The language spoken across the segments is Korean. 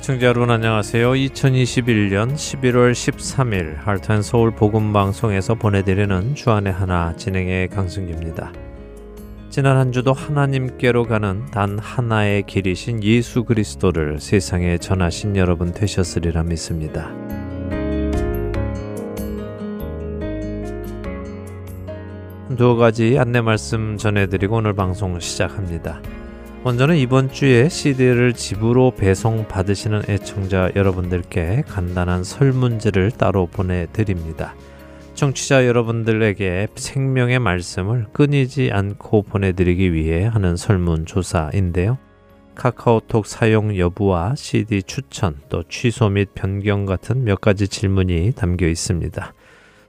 애청자 여러분 안녕하세요. 2021년 11월 13일 할텐 서울 복음 방송에서 보내드리는 주안의 하나 진행의 강승규입니다. 지난 한 주도 하나님께로 가는 단 하나의 길이신 예수 그리스도를 세상에 전하신 여러분 되셨으리라 믿습니다. 두 가지 안내 말씀 전해드리고 오늘 방송 시작합니다. 먼저는 이번 주에 CD를 집으로 배송 받으시는 애청자 여러분들께 간단한 설문지를 따로 보내드립니다. 청취자 여러분들에게 생명의 말씀을 끊이지 않고 보내드리기 위해 하는 설문조사인데요. 카카오톡 사용 여부와 CD 추천 또 취소 및 변경 같은 몇 가지 질문이 담겨 있습니다.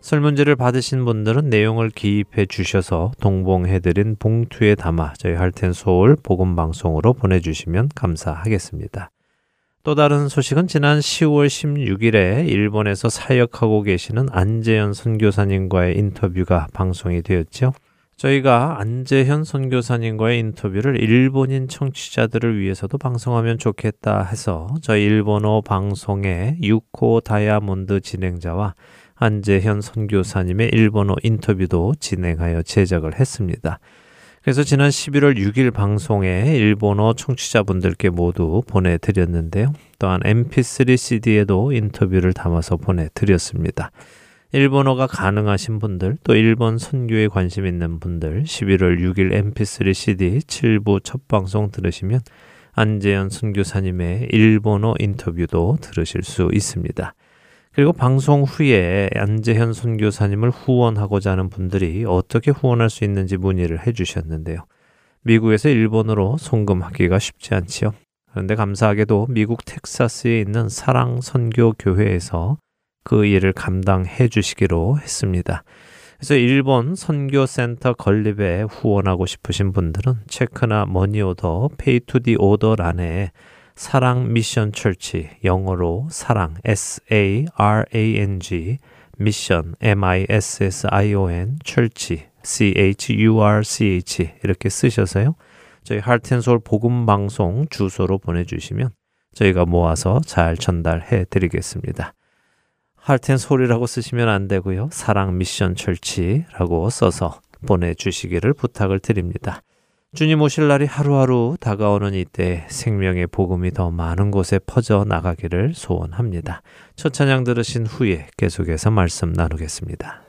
설문지를 받으신 분들은 내용을 기입해 주셔서 동봉해드린 봉투에 담아 저희 할텐 서울 복음 방송으로 보내주시면 감사하겠습니다. 또 다른 소식은 지난 10월 16일에 일본에서 사역하고 계시는 안재현 선교사님과의 인터뷰가 방송이 되었죠. 저희가 안재현 선교사님과의 인터뷰를 일본인 청취자들을 위해서도 방송하면 좋겠다 해서 저희 일본어 방송의 유코 다이아몬드 진행자와 안재현 선교사님의 일본어 인터뷰도 진행하여 제작을 했습니다. 그래서 지난 11월 6일 방송에 일본어 청취자분들께 모두 보내드렸는데요. 또한 mp3 cd에도 인터뷰를 담아서 보내드렸습니다. 일본어가 가능하신 분들, 또 일본 선교에 관심 있는 분들, 11월 6일 mp3 cd 7부 첫 방송 들으시면 안재현 선교사님의 일본어 인터뷰도 들으실 수 있습니다. 그리고 방송 후에 안재현 선교사님을 후원하고자 하는 분들이 어떻게 후원할 수 있는지 문의를 해 주셨는데요. 미국에서 일본으로 송금하기가 쉽지 않지요. 그런데 감사하게도 미국 텍사스에 있는 사랑 선교 교회에서 그 일을 감당해 주시기로 했습니다. 그래서 일본 선교센터 건립에 후원하고 싶으신 분들은 체크나 머니오더 페이투디 오더란에 사랑 미션 철치 영어로 사랑 S A R A N G Mission M I S S I O N Church C H U R C H 이렇게 쓰셔서요. 저희 할텐솔 복음 방송 주소로 보내 주시면 저희가 모아서 잘 전달해 드리겠습니다. 할텐솔이라고 쓰시면 안 되고요. 사랑 미션 철치라고 써서 보내 주시기를 부탁을 드립니다. 주님 오실 날이 하루하루 다가오는 이때 생명의 복음이 더 많은 곳에 퍼져 나가기를 소원합니다. 첫 찬양 들으신 후에 계속해서 말씀 나누겠습니다.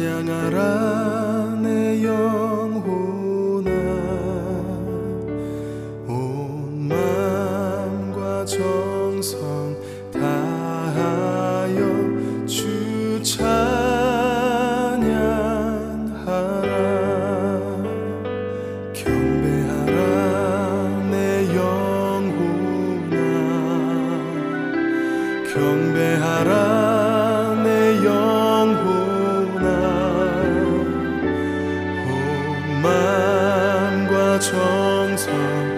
경배하라 내 영혼아 마음과 정성.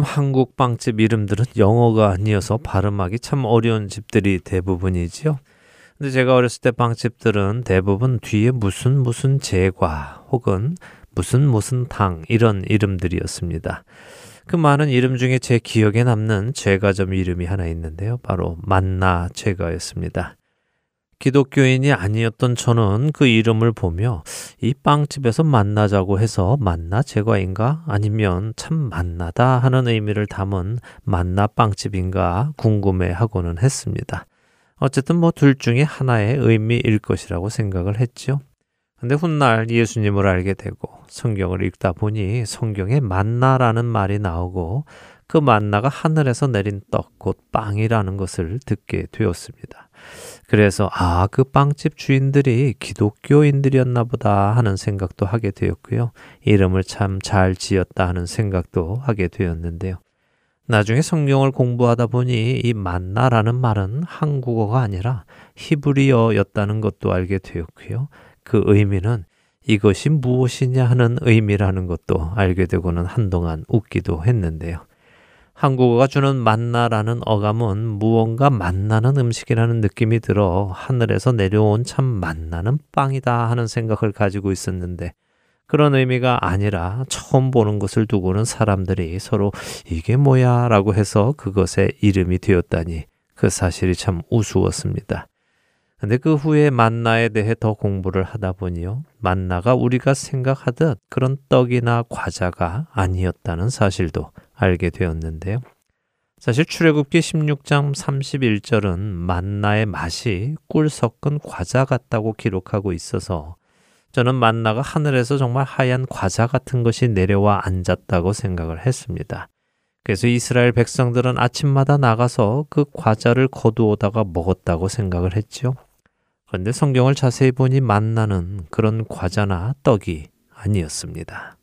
요즘 한국 빵집 이름들은 영어가 아니어서 발음하기 참 어려운 집들이 대부분이지요. 근데 제가 어렸을 때 빵집들은 대부분 뒤에 무슨 무슨 제과 혹은 무슨 무슨 당 이런 이름들이었습니다. 그 많은 이름 중에 제 기억에 남는 제과점 이름이 하나 있는데요. 바로 만나 제과였습니다. 기독교인이 아니었던 저는 그 이름을 보며 이 빵집에서 만나자고 해서 만나 제과인가 아니면 참 만나다 하는 의미를 담은 만나 빵집인가 궁금해 하고는 했습니다. 어쨌든 뭐 둘 중에 하나의 의미일 것이라고 생각을 했죠. 근데 훗날 예수님을 알게 되고 성경을 읽다 보니 성경에 만나라는 말이 나오고 그 만나가 하늘에서 내린 떡, 곧 빵이라는 것을 듣게 되었습니다. 그래서 아, 그 빵집 주인들이 기독교인들이었나 보다 하는 생각도 하게 되었고요. 이름을 참 잘 지었다 하는 생각도 하게 되었는데요. 나중에 성경을 공부하다 보니 이 만나라는 말은 한국어가 아니라 히브리어였다는 것도 알게 되었고요. 그 의미는 이것이 무엇이냐 하는 의미라는 것도 알게 되고는 한동안 웃기도 했는데요. 한국어가 주는 만나라는 어감은 무언가 만나는 음식이라는 느낌이 들어 하늘에서 내려온 참 만나는 빵이다 하는 생각을 가지고 있었는데 그런 의미가 아니라 처음 보는 것을 두고는 사람들이 서로 이게 뭐야 라고 해서 그것의 이름이 되었다니 그 사실이 참 우스웠습니다. 근데 그 후에 만나에 대해 더 공부를 하다 보니요. 만나가 우리가 생각하듯 그런 떡이나 과자가 아니었다는 사실도 알게 되었는데요. 사실 출애굽기 16장 31절은 만나의 맛이 꿀 섞은 과자 같다고 기록하고 있어서 저는 만나가 하늘에서 정말 하얀 과자 같은 것이 내려와 앉았다고 생각을 했습니다. 그래서 이스라엘 백성들은 아침마다 나가서 그 과자를 거두오다가 먹었다고 생각을 했지요. 그런데 성경을 자세히 보니 만나는 그런 과자나 떡이 아니었습니다.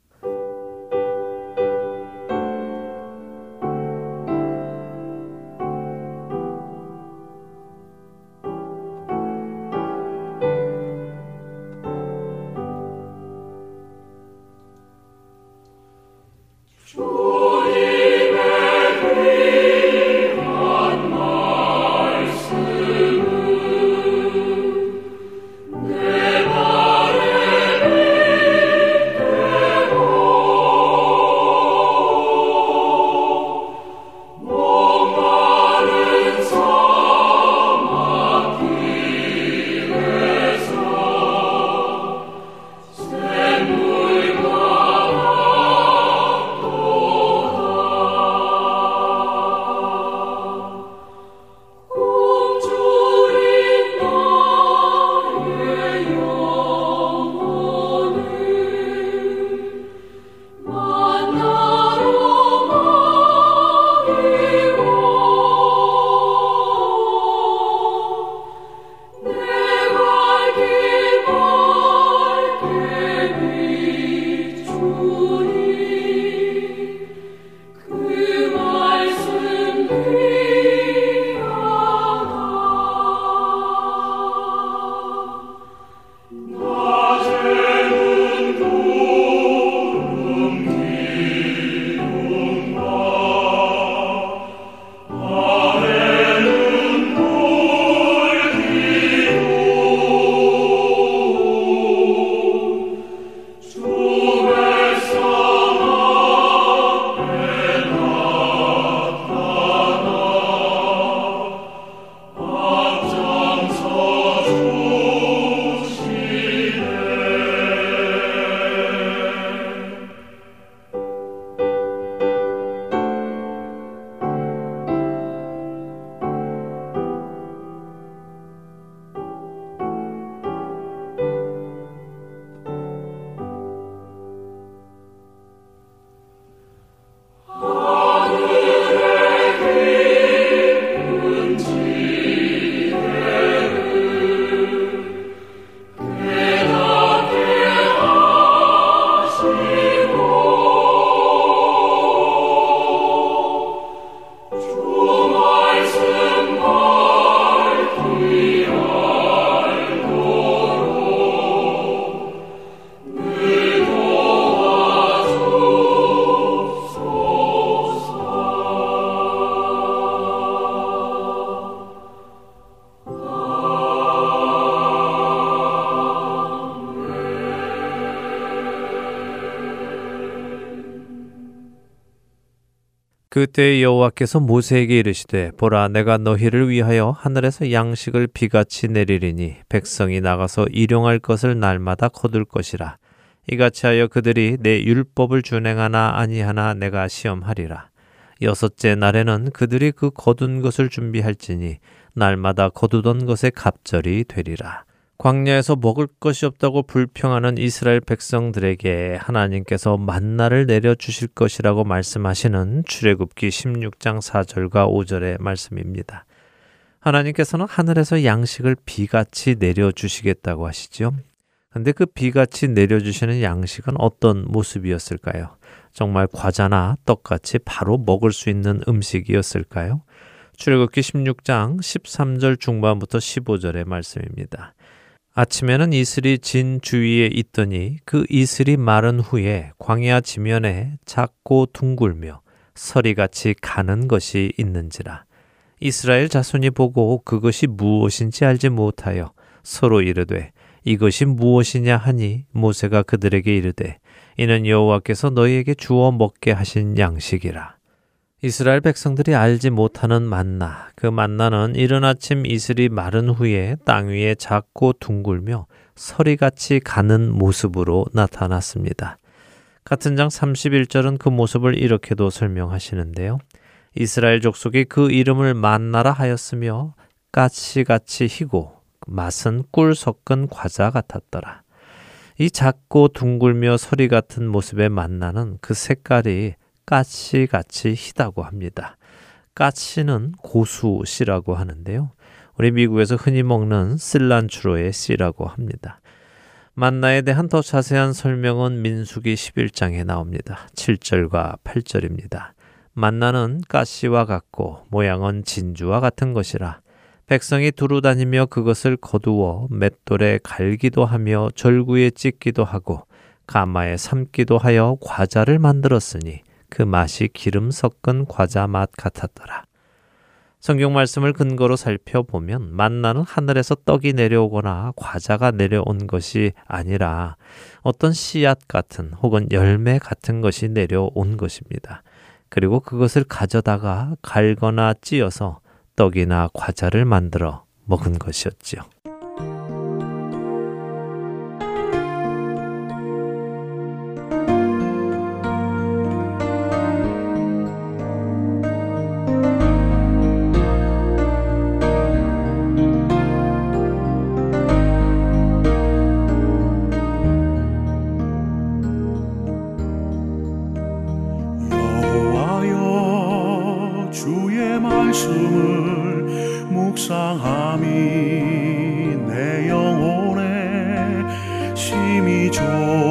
그때 여호와께서 모세에게 이르시되 보라 내가 너희를 위하여 하늘에서 양식을 비같이 내리리니 백성이 나가서 일용할 것을 날마다 거둘 것이라. 이같이 하여 그들이 내 율법을 준행하나 아니하나 내가 시험하리라. 여섯째 날에는 그들이 그 거둔 것을 준비할지니 날마다 거두던 것의 갑절이 되리라 광야에서 먹을 것이 없다고 불평하는 이스라엘 백성들에게 하나님께서 만나를 내려 주실 것이라고 말씀하시는 출애굽기 16장 4절과 5절의 말씀입니다. 하나님께서는 하늘에서 양식을 비같이 내려 주시겠다고 하시지요. 근데 그 비같이 내려 주시는 양식은 어떤 모습이었을까요? 정말 과자나 떡같이 바로 먹을 수 있는 음식이었을까요? 출애굽기 16장 13절 중반부터 15절의 말씀입니다. 아침에는 이슬이 진 주위에 있더니 그 이슬이 마른 후에 광야 지면에 작고 둥글며 서리같이 가는 것이 있는지라. 이스라엘 자손이 보고 그것이 무엇인지 알지 못하여 서로 이르되 이것이 무엇이냐 하니 모세가 그들에게 이르되 이는 여호와께서 너희에게 주어 먹게 하신 양식이라. 이스라엘 백성들이 알지 못하는 만나, 그 만나는 이른 아침 이슬이 마른 후에 땅 위에 작고 둥글며 서리같이 가는 모습으로 나타났습니다. 같은 장 31절은 그 모습을 이렇게도 설명하시는데요. 이스라엘 족속이 그 이름을 만나라 하였으며 까치같이 희고 맛은 꿀 섞은 과자 같았더라. 이 작고 둥글며 서리 같은 모습의 만나는 그 색깔이 까치같이 희다고 합니다. 까치는 고수 씨라고 하는데요. 우리 미국에서 흔히 먹는 실란추로의 씨라고 합니다. 만나에 대한 더 자세한 설명은 민수기 11장에 나옵니다. 7절과 8절입니다. 만나는 가시와 같고 모양은 진주와 같은 것이라 백성이 두루 다니며 그것을 거두어 맷돌에 갈기도 하며 절구에 찢기도 하고 가마에 삶기도 하여 과자를 만들었으니 그 맛이 기름 섞은 과자 맛 같았더라. 성경 말씀을 근거로 살펴보면 만나는 하늘에서 떡이 내려오거나 과자가 내려온 것이 아니라 어떤 씨앗 같은 혹은 열매 같은 것이 내려온 것입니다. 그리고 그것을 가져다가 갈거나 찧어서 떡이나 과자를 만들어 먹은 것이었지요. 말씀을 묵상함이 내 영혼에 심히 좋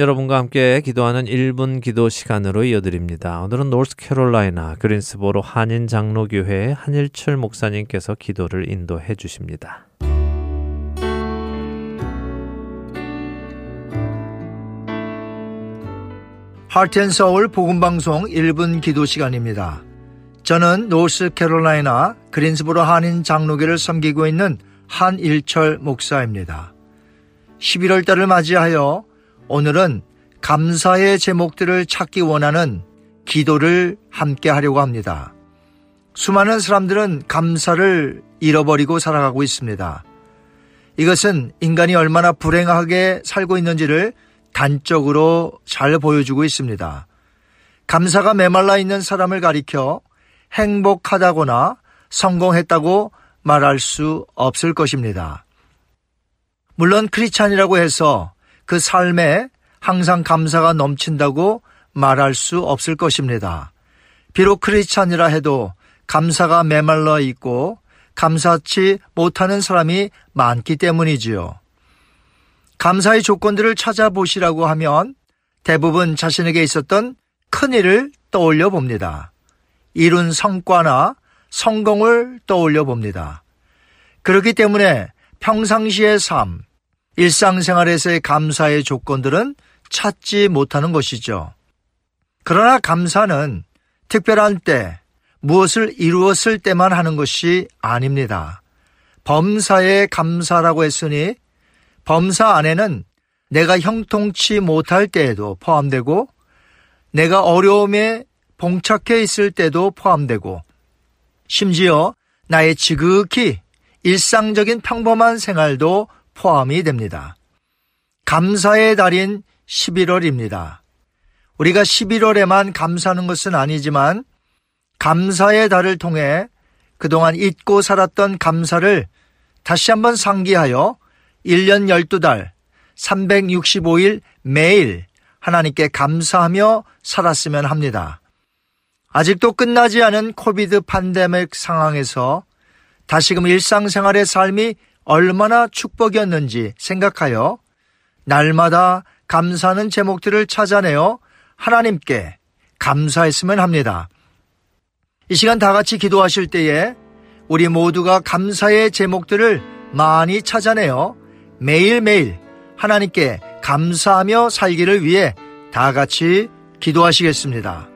여러분과 함께 기도하는 1분 기도 시간으로 이어드립니다. 오늘은 노스캐롤라이나 그린스보로 한인 장로교회 한일철 목사님께서 기도를 인도해 주십니다. 하트앤서울 복음방송 1분 기도 시간입니다. 저는 노스캐롤라이나 그린스보로 한인 장로교를 섬기고 있는 한일철 목사입니다. 11월 달을 맞이하여 오늘은 감사의 제목들을 찾기 원하는 기도를 함께 하려고 합니다. 수많은 사람들은 감사를 잃어버리고 살아가고 있습니다. 이것은 인간이 얼마나 불행하게 살고 있는지를 단적으로 잘 보여주고 있습니다. 감사가 메말라 있는 사람을 가리켜 행복하다거나 성공했다고 말할 수 없을 것입니다. 물론 크리찬이라고 해서 그 삶에 항상 감사가 넘친다고 말할 수 없을 것입니다. 비록 크리스찬이라 해도 감사가 메말라 있고 감사치 못하는 사람이 많기 때문이지요. 감사의 조건들을 찾아보시라고 하면 대부분 자신에게 있었던 큰 일을 떠올려 봅니다. 이룬 성과나 성공을 떠올려 봅니다. 그렇기 때문에 평상시의 삶, 일상생활에서의 감사의 조건들은 찾지 못하는 것이죠. 그러나 감사는 특별한 때, 무엇을 이루었을 때만 하는 것이 아닙니다. 범사에 감사라고 했으니 범사 안에는 내가 형통치 못할 때에도 포함되고 내가 어려움에 봉착해 있을 때도 포함되고 심지어 나의 지극히 일상적인 평범한 생활도 포함이 됩니다. 감사의 달인 11월입니다. 우리가 11월에만 감사하는 것은 아니지만 감사의 달을 통해 그동안 잊고 살았던 감사를 다시 한번 상기하여 1년 12달 365일 매일 하나님께 감사하며 살았으면 합니다. 아직도 끝나지 않은 코비드 판데믹 상황에서 다시금 일상생활의 삶이 얼마나 축복이었는지 생각하여 날마다 감사하는 제목들을 찾아내어 하나님께 감사했으면 합니다. 이 시간 다 같이 기도하실 때에 우리 모두가 감사의 제목들을 많이 찾아내어 매일매일 하나님께 감사하며 살기를 위해 다 같이 기도하시겠습니다.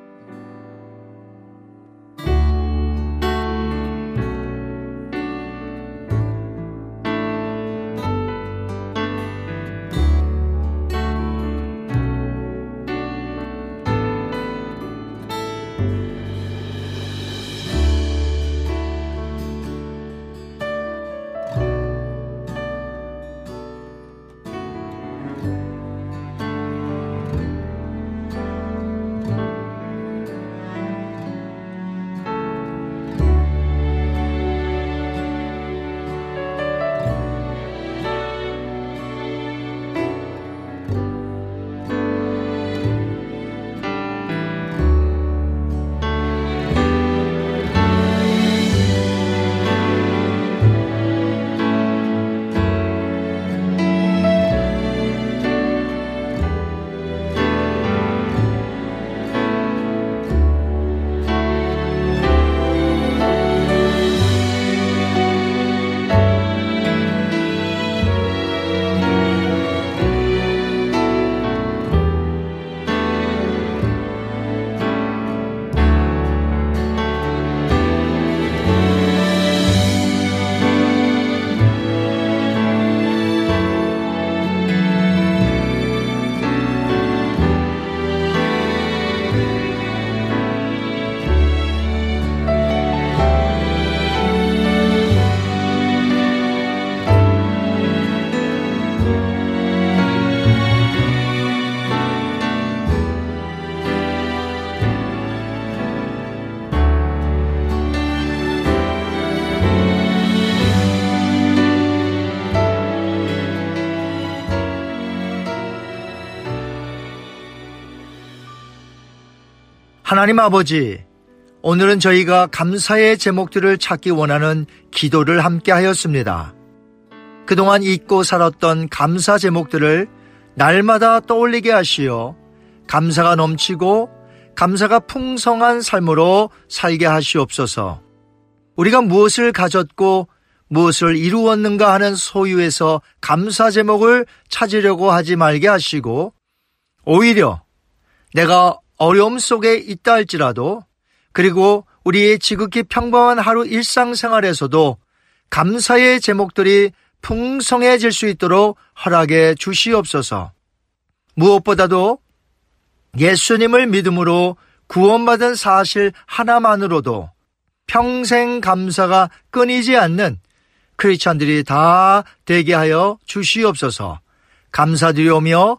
하나님 아버지, 오늘은 저희가 감사의 제목들을 찾기 원하는 기도를 함께 하였습니다. 그동안 잊고 살았던 감사 제목들을 날마다 떠올리게 하시어 감사가 넘치고 감사가 풍성한 삶으로 살게 하시옵소서. 우리가 무엇을 가졌고 무엇을 이루었는가 하는 소유에서 감사 제목을 찾으려고 하지 말게 하시고 오히려 내가 어려움 속에 있다 할지라도 그리고 우리의 지극히 평범한 하루 일상생활에서도 감사의 제목들이 풍성해질 수 있도록 허락해 주시옵소서. 무엇보다도 예수님을 믿음으로 구원받은 사실 하나만으로도 평생 감사가 끊이지 않는 크리스찬들이 다 되게 하여 주시옵소서. 감사드리오며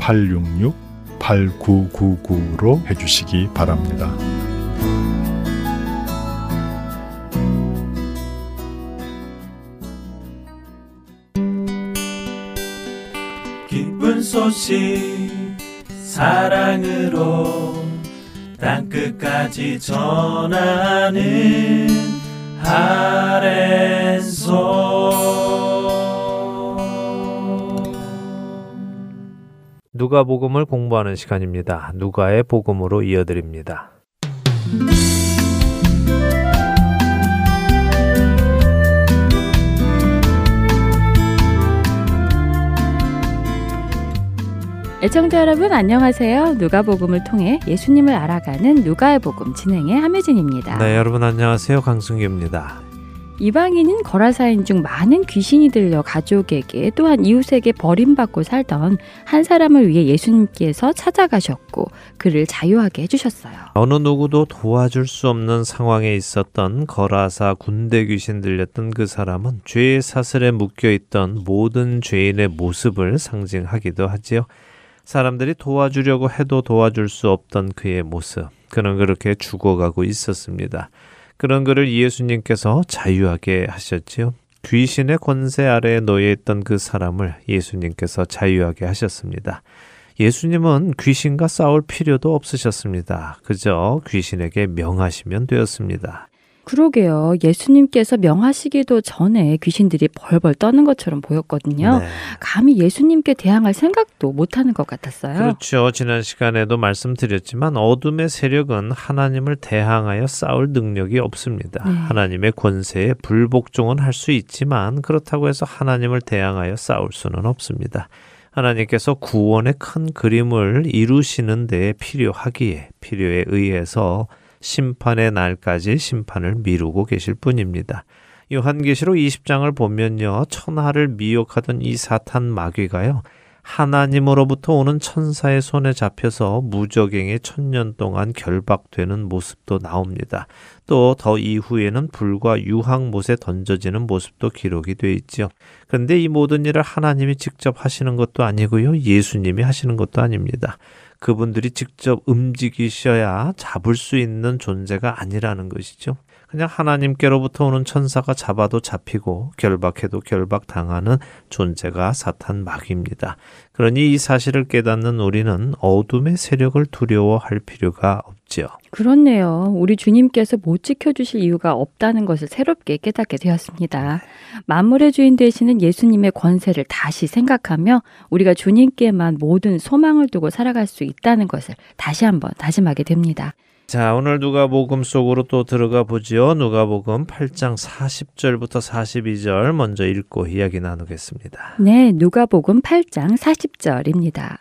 602-866-8999로 해주시기 바랍니다. 기쁜 소식 사랑으로 땅끝까지 전하는 아랜소 누가복음을 공부하는 시간입니다. 누가의 복음으로 이어드립니다. 애청자 여러분 안녕하세요. 누가복음을 통해 예수님을 알아가는 누가의 복음 진행의 함유진입니다. 네, 여러분 안녕하세요. 강승규입니다. 이방인인 거라사인 중 많은 귀신이 들려 가족에게 또한 이웃에게 버림받고 살던 한 사람을 위해 예수님께서 찾아가셨고 그를 자유하게 해주셨어요. 어느 누구도 도와줄 수 없는 상황에 있었던 거라사 군대 귀신 들렸던 그 사람은 죄의 사슬에 묶여 있던 모든 죄인의 모습을 상징하기도 하지요. 사람들이 도와주려고 해도 도와줄 수 없던 그의 모습. 그는 그렇게 죽어가고 있었습니다. 그런 그를 예수님께서 자유하게 하셨지요. 귀신의 권세 아래에 놓여 있던 그 사람을 예수님께서 자유하게 하셨습니다. 예수님은 귀신과 싸울 필요도 없으셨습니다. 그저 귀신에게 명하시면 되었습니다. 그러게요. 예수님께서 명하시기도 전에 귀신들이 벌벌 떠는 것처럼 보였거든요. 네. 감히 예수님께 대항할 생각도 못하는 것 같았어요. 그렇죠. 지난 시간에도 말씀드렸지만 어둠의 세력은 하나님을 대항하여 싸울 능력이 없습니다. 네. 하나님의 권세에 불복종은 할 수 있지만 그렇다고 해서 하나님을 대항하여 싸울 수는 없습니다. 하나님께서 구원의 큰 그림을 이루시는 데 필요하기에 필요에 의해서 심판의 날까지 심판을 미루고 계실 뿐입니다. 요한계시록 20장을 보면요. 천하를 미혹하던 이 사탄 마귀가요. 하나님으로부터 오는 천사의 손에 잡혀서 무적행에 천년 동안 결박되는 모습도 나옵니다. 또 더 이후에는 불과 유황못에 던져지는 모습도 기록이 되어 있죠. 그런데 이 모든 일을 하나님이 직접 하시는 것도 아니고요. 예수님이 하시는 것도 아닙니다. 그분들이 직접 움직이셔야 잡을 수 있는 존재가 아니라는 것이죠. 그냥 하나님께로부터 오는 천사가 잡아도 잡히고 결박해도 결박당하는 존재가 사탄 마귀입니다. 그러니 이 사실을 깨닫는 우리는 어둠의 세력을 두려워할 필요가 없지요. 그렇네요. 우리 주님께서 못 지켜주실 이유가 없다는 것을 새롭게 깨닫게 되었습니다. 만물의 주인 되시는 예수님의 권세를 다시 생각하며 우리가 주님께만 모든 소망을 두고 살아갈 수 있다는 것을 다시 한번 다짐하게 됩니다. 자, 오늘 누가복음 속으로 또 들어가 보지요. 누가복음 8장 40절부터 42절 먼저 읽고 이야기 나누겠습니다. 네, 누가복음 8장 40절입니다.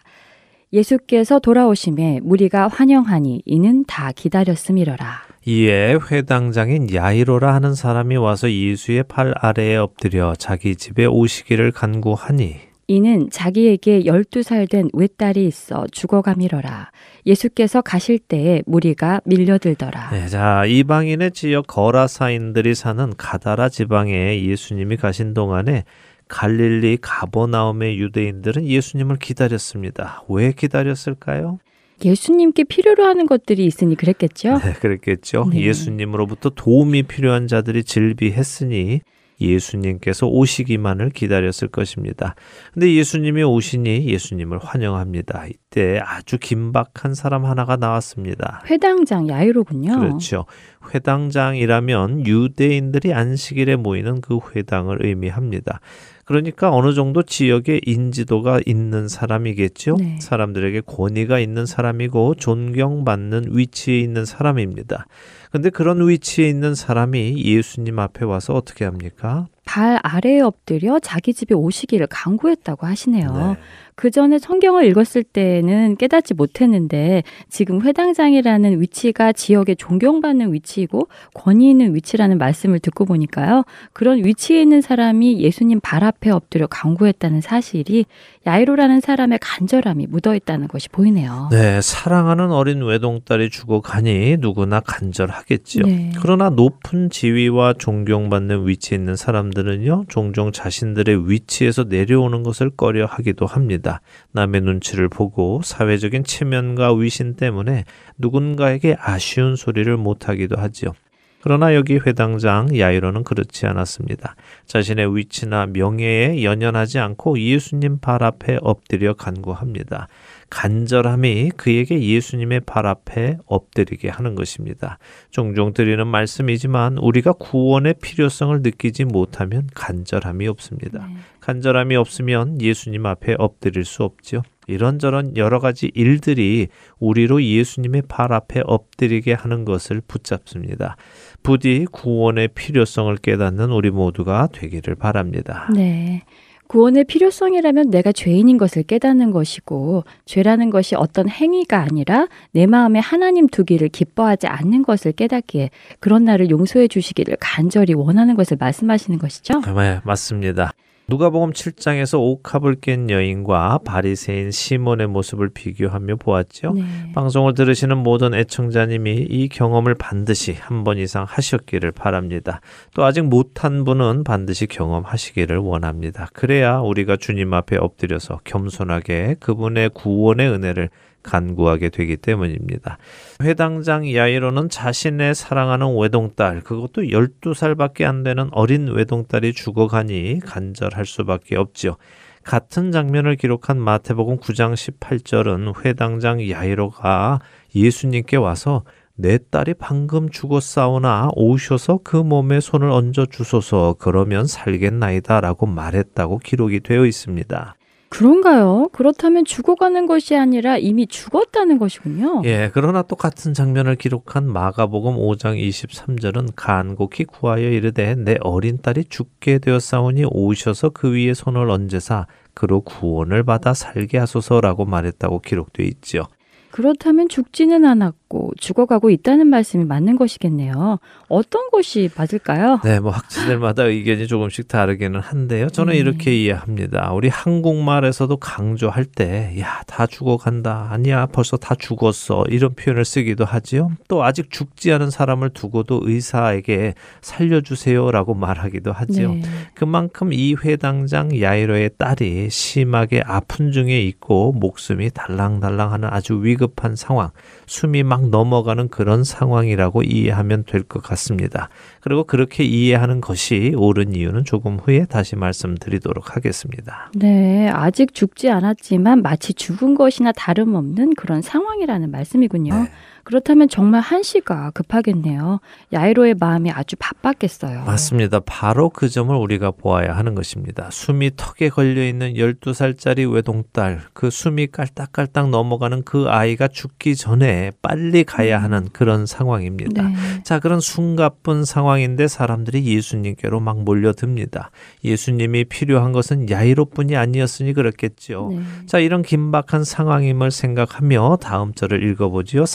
예수께서 돌아오심에 무리가 환영하니 이는 다 기다렸음이러라. 이에 회당장인 야이로라 하는 사람이 와서 예수의 팔 아래에 엎드려 자기 집에 오시기를 간구하니 이는 자기에게 열두 살 된 외딸이 있어 죽어가미러라. 예수께서 가실 때에 무리가 밀려들더라. 네, 자, 이방인의 지역 거라사인들이 사는 가다라 지방에 예수님이 가신 동안에 갈릴리 가버나움의 유대인들은 예수님을 기다렸습니다. 왜 기다렸을까요? 예수님께 필요로 하는 것들이 있으니 그랬겠죠? 네, 그랬겠죠. 네. 예수님으로부터 도움이 필요한 자들이 질비했으니 예수님께서 오시기만을 기다렸을 것입니다. 근데 예수님이 오시니 예수님을 환영합니다. 이때 아주 긴박한 사람 하나가 나왔습니다. 회당장 야이로군요. 그렇죠. 회당장이라면 유대인들이 안식일에 모이는 그 회당을 의미합니다. 그러니까 어느 정도 지역에 인지도가 있는 사람이겠죠. 네. 사람들에게 권위가 있는 사람이고 존경받는 위치에 있는 사람입니다. 근데 그런 위치에 있는 사람이 예수님 앞에 와서 어떻게 합니까? 발 아래에 엎드려 자기 집에 오시기를 강구했다고 하시네요. 네. 그 전에 성경을 읽었을 때는 깨닫지 못했는데 지금 회당장이라는 위치가 지역에 존경받는 위치이고 권위 있는 위치라는 말씀을 듣고 보니까요. 그런 위치에 있는 사람이 예수님 발 앞에 엎드려 강구했다는 사실이 야이로라는 사람의 간절함이 묻어 있다는 것이 보이네요. 네, 사랑하는 어린 외동딸이 죽어가니 누구나 간절하겠지요. 네. 그러나 높은 지위와 존경받는 위치에 있는 사람들 은요, 종종 자신들의 위치에서 내려오는 것을 꺼려 하기도 합니다. 남의 눈치를 보고 사회적인 체면과 위신 때문에 누군가에게 아쉬운 소리를 못하기도 하지요. 그러나 여기 회당장 야이로는 그렇지 않았습니다. 자신의 위치나 명예에 연연하지 않고 예수님 발 앞에 엎드려 간구합니다. 간절함이 그에게 예수님의 발 앞에 엎드리게 하는 것입니다. 종종 드리는 말씀이지만 우리가 구원의 필요성을 느끼지 못하면 간절함이 없습니다. 네. 간절함이 없으면 예수님 앞에 엎드릴 수 없지요. 이런저런 여러 가지 일들이 우리로 예수님의 발 앞에 엎드리게 하는 것을 붙잡습니다. 부디 구원의 필요성을 깨닫는 우리 모두가 되기를 바랍니다. 네. 구원의 필요성이라면 내가 죄인인 것을 깨닫는 것이고, 죄라는 것이 어떤 행위가 아니라 내 마음에 하나님 두기를 기뻐하지 않는 것을 깨닫기에 그런 나를 용서해 주시기를 간절히 원하는 것을 말씀하시는 것이죠. 네, 맞습니다. 누가복음 7장에서 옥합을 깬 여인과 바리새인 시몬의 모습을 비교하며 보았죠. 네. 방송을 들으시는 모든 애청자님이 이 경험을 반드시 한 번 이상 하셨기를 바랍니다. 또 아직 못한 분은 반드시 경험하시기를 원합니다. 그래야 우리가 주님 앞에 엎드려서 겸손하게 그분의 구원의 은혜를 간구하게 되기 때문입니다. 회당장 야이로는 자신의 사랑하는 외동딸, 그것도 12살밖에 안 되는 어린 외동딸이 죽어가니 간절할 수밖에 없지요. 같은 장면을 기록한 마태복음 9장 18절은 회당장 야이로가 예수님께 와서 내 딸이 방금 죽었사오나 오셔서 그 몸에 손을 얹어 주소서 그러면 살겠나이다 라고 말했다고 기록이 되어 있습니다. 그런가요? 그렇다면 죽어가는 것이 아니라 이미 죽었다는 것이군요. 예, 그러나 또 같은 장면을 기록한 마가복음 5장 23절은 간곡히 구하여 이르되 내 어린 딸이 죽게 되었사오니 오셔서 그 위에 손을 얹으사 그로 구원을 받아 살게 하소서라고 말했다고 기록되어 있지요. 그렇다면 죽지는 않았고 죽어가고 있다는 말씀이 맞는 것이겠네요. 어떤 것이 맞을까요? 네, 뭐 학자들마다 의견이 조금씩 다르기는 한데요. 저는 네. 이렇게 이해합니다. 우리 한국말에서도 강조할 때, 야, 다 죽어간다. 아니야, 벌써 다 죽었어. 이런 표현을 쓰기도 하지요. 또 아직 죽지 않은 사람을 두고도 의사에게 살려주세요라고 말하기도 하지요. 네. 그만큼 이 회당장 야이로의 딸이 심하게 아픈 중에 있고 목숨이 달랑달랑하는 아주 위급한 상황, 숨이 막 넘어가는 그런 상황이라고 이해하면 될 것 같습니다. 그리고 그렇게 이해하는 것이 옳은 이유는 조금 후에 다시 말씀드리도록 하겠습니다. 네, 아직 죽지 않았지만 마치 죽은 것이나 다름없는 그런 상황이라는 말씀이군요. 네. 그렇다면 정말 한시가 급하겠네요. 야이로의 마음이 아주 바빴겠어요. 맞습니다. 바로 그 점을 우리가 보아야 하는 것입니다. 숨이 턱에 걸려 있는 12살짜리 외동딸, 그 숨이 깔딱깔딱 넘어가는 그 아이가 죽기 전에 빨리 가야 하는 그런 상황입니다. 네. 자, 그런 숨가쁜 상황인데 사람들이 예수님께로 막 몰려듭니다. 예수님이 필요한 것은 야이로뿐이 아니었으니 그렇겠지요. 네. 자, 이런 긴박한 상황임을 생각하며 다음 절을 읽어보지요.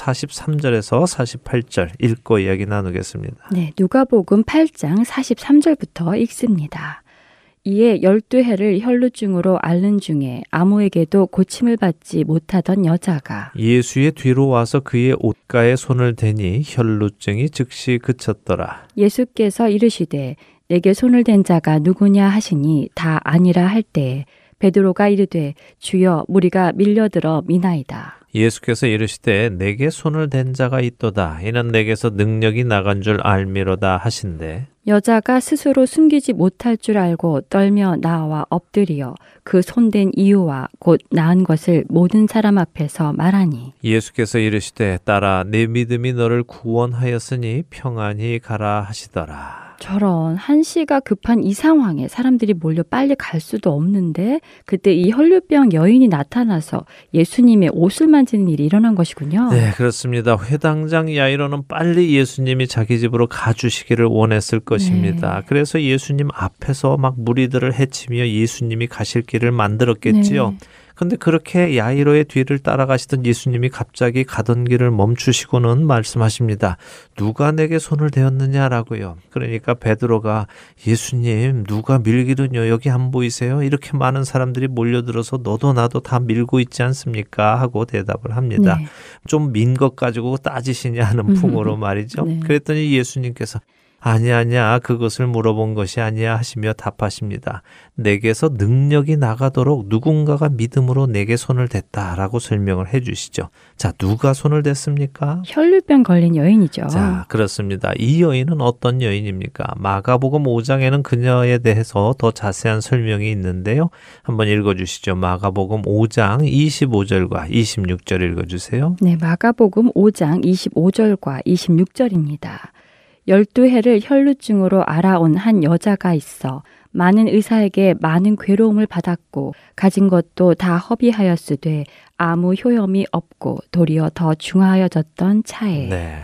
43절에서 48절 읽고 이야기 나누겠습니다. 네, 누가복음 8장 43절부터 읽습니다. 이에 열두 해를 혈루증으로 앓는 중에 아무에게도 고침을 받지 못하던 여자가 예수의 뒤로 와서 그의 옷가에 손을 대니 혈루증이 즉시 그쳤더라. 예수께서 이르시되 내게 손을 댄 자가 누구냐 하시니 다 아니라 할 때에 베드로가 이르되 주여 무리가 밀려들어 미나이다. 예수께서 이르시되 내게 손을 댄 자가 있도다. 이는 내게서 능력이 나간 줄 알미로다 하신대. 여자가 스스로 숨기지 못할 줄 알고 떨며 나와 엎드리어 그 손댄 이유와 곧 나은 것을 모든 사람 앞에서 말하니 예수께서 이르시되 딸아 내 믿음이 너를 구원하였으니 평안히 가라 하시더라. 저런 한시가 급한 이 상황에 사람들이 몰려 빨리 갈 수도 없는데 그때 이 혈류병 여인이 나타나서 예수님의 옷을 만지는 일이 일어난 것이군요. 네, 그렇습니다. 회당장 야이로는 빨리 예수님이 자기 집으로 가주시기를 원했을 것입니다. 네. 그래서 예수님 앞에서 막 무리들을 해치며 예수님이 가실 길을 만들었겠지요. 네. 근데 그렇게 야이로의 뒤를 따라가시던 예수님이 갑자기 가던 길을 멈추시고는 말씀하십니다. 누가 내게 손을 대었느냐라고요. 그러니까 베드로가 예수님 누가 밀기는요 여기 안 보이세요? 이렇게 많은 사람들이 몰려들어서 너도 나도 다 밀고 있지 않습니까? 하고 대답을 합니다. 네. 좀민 것 가지고 따지시냐 하는 풍으로 말이죠. 네. 그랬더니 예수님께서 아니야, 아니야, 그것을 물어본 것이 아니야 하시며 답하십니다. 내게서 능력이 나가도록 누군가가 믿음으로 내게 손을 댔다 라고 설명을 해 주시죠. 자, 누가 손을 댔습니까? 혈류병 걸린 여인이죠. 자, 그렇습니다. 이 여인은 어떤 여인입니까? 마가복음 5장에는 그녀에 대해서 더 자세한 설명이 있는데요. 한번 읽어 주시죠. 마가복음 5장 25절과 26절 읽어 주세요. 네, 마가복음 5장 25절과 26절입니다. 열두 해를 혈루증으로 알아온 한 여자가 있어 많은 의사에게 많은 괴로움을 받았고 가진 것도 다 허비하였으되 아무 효험이 없고 도리어 더 중하여졌던 차에 네.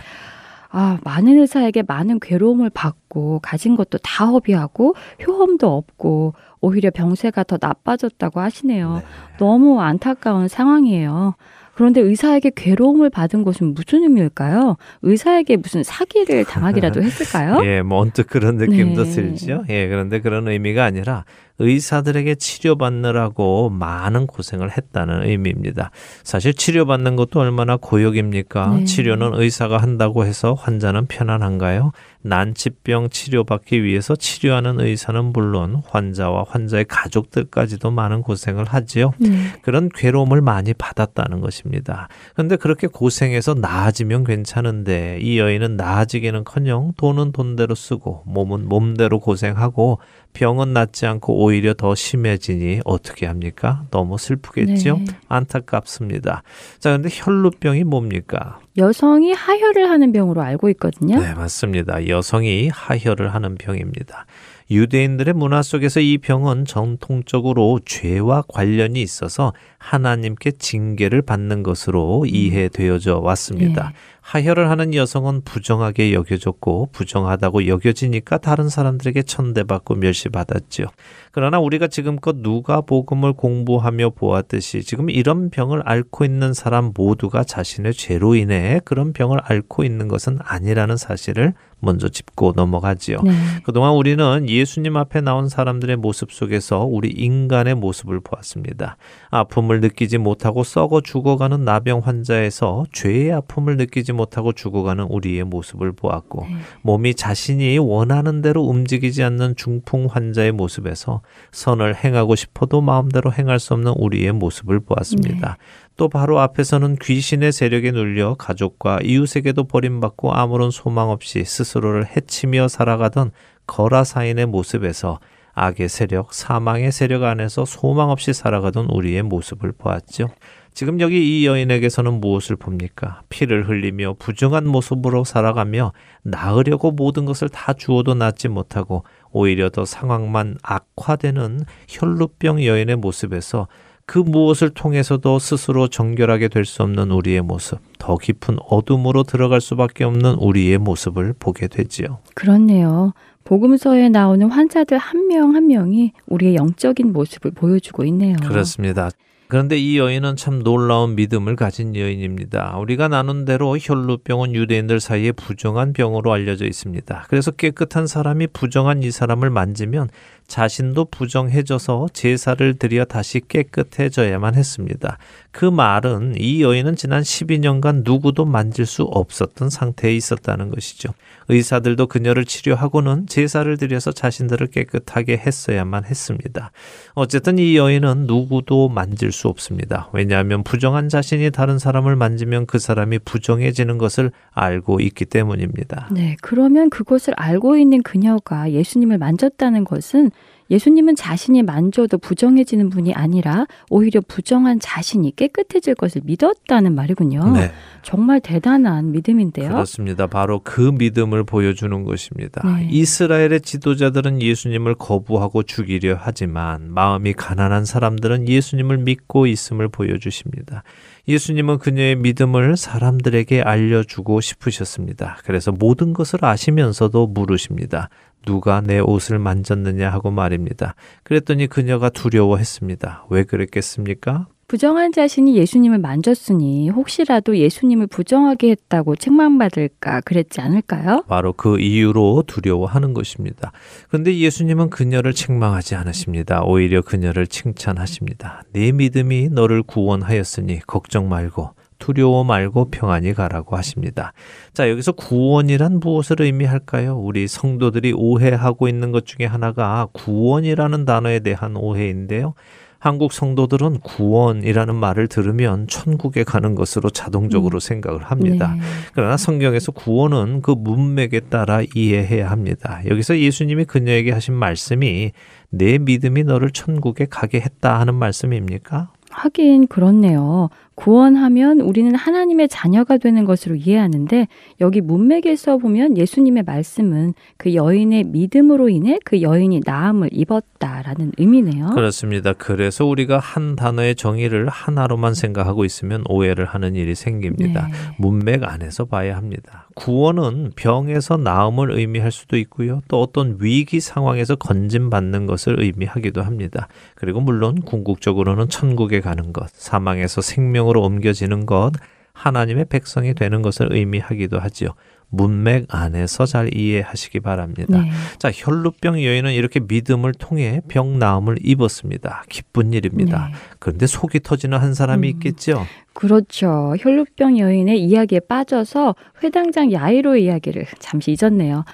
아, 많은 의사에게 많은 괴로움을 받고 가진 것도 다 허비하고 효험도 없고 오히려 병세가 더 나빠졌다고 하시네요. 네. 너무 안타까운 상황이에요. 그런데 의사에게 괴로움을 받은 것은 무슨 의미일까요? 의사에게 무슨 사기를 당하기라도 했을까요? 예, 뭐 언뜻 그런 느낌도 네. 들죠. 예, 그런데 그런 의미가 아니라 의사들에게 치료받느라고 많은 고생을 했다는 의미입니다. 사실 치료받는 것도 얼마나 고역입니까? 네. 치료는 의사가 한다고 해서 환자는 편안한가요? 난치병 치료받기 위해서 치료하는 의사는 물론 환자와 환자의 가족들까지도 많은 고생을 하지요. 네. 그런 괴로움을 많이 받았다는 것입니다. 근데 그렇게 고생해서 나아지면 괜찮은데 이 여인은 나아지기는커녕 돈은 돈대로 쓰고 몸은 몸대로 고생하고 병은 낫지 않고 오히려 더 심해지니 어떻게 합니까? 너무 슬프겠죠? 네. 안타깝습니다. 자, 근데 혈루병이 뭡니까? 여성이 하혈을 하는 병으로 알고 있거든요. 네, 맞습니다. 여성이 하혈을 하는 병입니다. 유대인들의 문화 속에서 이 병은 전통적으로 죄와 관련이 있어서 하나님께 징계를 받는 것으로 이해되어져 왔습니다. 네. 하혈을 하는 여성은 부정하게 여겨졌고 부정하다고 여겨지니까 다른 사람들에게 천대받고 멸시받았지요. 그러나 우리가 지금껏 누가 복음을 공부하며 보았듯이 지금 이런 병을 앓고 있는 사람 모두가 자신의 죄로 인해 그런 병을 앓고 있는 것은 아니라는 사실을 먼저 짚고 넘어가지요. 네. 그동안 우리는 예수님 앞에 나온 사람들의 모습 속에서 우리 인간의 모습을 보았습니다. 아픔을 느끼지 못하고 썩어 죽어가는 나병 환자에서 죄의 아픔을 느끼지 못하고 죽어가는 우리의 모습을 보았고 네. 몸이 자신이 원하는 대로 움직이지 않는 중풍 환자의 모습에서 선을 행하고 싶어도 마음대로 행할 수 없는 우리의 모습을 보았습니다. 또 바로 앞에서는 귀신의 세력에 눌려 가족과 이웃에게도 버림받고 아무런 소망 없이 스스로를 해치며 살아가던 거라사인의 모습에서 악의 세력, 사망의 세력 안에서 소망 없이 살아가던 우리의 모습을 보았죠. 지금 여기 이 여인에게서는 무엇을 봅니까? 피를 흘리며 부정한 모습으로 살아가며 나으려고 모든 것을 다 주어도 낫지 못하고 오히려 더 상황만 악화되는 혈루병 여인의 모습에서 그 무엇을 통해서도 스스로 정결하게 될 수 없는 우리의 모습, 더 깊은 어둠으로 들어갈 수밖에 없는 우리의 모습을 보게 되지요. 그렇네요. 복음서에 나오는 환자들 한명한 명이 우리의 영적인 모습을 보여주고 있네요. 그렇습니다. 그런데 이 여인은 참 놀라운 믿음을 가진 여인입니다. 우리가 나눈 대로 혈루병은 유대인들 사이에 부정한 병으로 알려져 있습니다. 그래서 깨끗한 사람이 부정한 이 사람을 만지면 자신도 부정해져서 제사를 드려 다시 깨끗해져야만 했습니다. 그 말은 이 여인은 지난 12년간 누구도 만질 수 없었던 상태에 있었다는 것이죠. 의사들도 그녀를 치료하고는 제사를 드려서 자신들을 깨끗하게 했어야만 했습니다. 어쨌든 이 여인은 누구도 만질 수 없습니다. 왜냐하면 부정한 자신이 다른 사람을 만지면 그 사람이 부정해지는 것을 알고 있기 때문입니다. 네, 그러면 그것을 알고 있는 그녀가 예수님을 만졌다는 것은 예수님은 자신이 만져도 부정해지는 분이 아니라 오히려 부정한 자신이 깨끗해질 것을 믿었다는 말이군요. 네. 정말 대단한 믿음인데요. 그렇습니다. 바로 그 믿음을 보여주는 것입니다. 네. 이스라엘의 지도자들은 예수님을 거부하고 죽이려 하지만 마음이 가난한 사람들은 예수님을 믿고 있음을 보여주십니다. 예수님은 그녀의 믿음을 사람들에게 알려주고 싶으셨습니다. 그래서 모든 것을 아시면서도 물으십니다. 누가 내 옷을 만졌느냐 하고 말입니다. 그랬더니 그녀가 두려워했습니다. 왜 그랬겠습니까? 부정한 자신이 예수님을 만졌으니 혹시라도 예수님을 부정하게 했다고 책망받을까 그랬지 않을까요? 바로 그 이유로 두려워하는 것입니다. 그런데 예수님은 그녀를 책망하지 않으십니다. 오히려 그녀를 칭찬하십니다. 네 믿음이 너를 구원하였으니 걱정 말고 두려워 말고 평안히 가라고 하십니다. 자, 여기서 구원이란 무엇을 의미할까요? 우리 성도들이 오해하고 있는 것 중에 하나가 구원이라는 단어에 대한 오해인데요. 한국 성도들은 구원이라는 말을 들으면 천국에 가는 것으로 자동적으로 생각을 합니다. 네. 그러나 성경에서 구원은 그 문맥에 따라 이해해야 합니다. 여기서 예수님이 그녀에게 하신 말씀이 내 믿음이 너를 천국에 가게 했다 하는 말씀입니까? 하긴 그렇네요. 구원하면 우리는 하나님의 자녀가 되는 것으로 이해하는데 여기 문맥에서 보면 예수님의 말씀은 그 여인의 믿음으로 인해 그 여인이 나음을 입었다라는 의미네요. 그렇습니다. 그래서 우리가 한 단어의 정의를 하나로만 생각하고 있으면 오해를 하는 일이 생깁니다. 네. 문맥 안에서 봐야 합니다. 구원은 병에서 나음을 의미할 수도 있고요. 또 어떤 위기 상황에서 건진받는 것을 의미하기도 합니다. 그리고 물론 궁극적으로는 천국에 가는 것, 사망에서 생명 으로 옮겨지는 것, 하나님의 백성이 되는 것을 의미하기도 하지요. 문맥 안에서 잘 이해하시기 바랍니다. 네. 자, 혈루병 여인은 이렇게 믿음을 통해 병 나음을 입었습니다. 기쁜 일입니다. 네. 그런데 속이 터지는 한 사람이 음. 있겠죠. 그렇죠. 혈루병 여인의 이야기에 빠져서 회당장 야이로의 이야기를 잠시 잊었네요.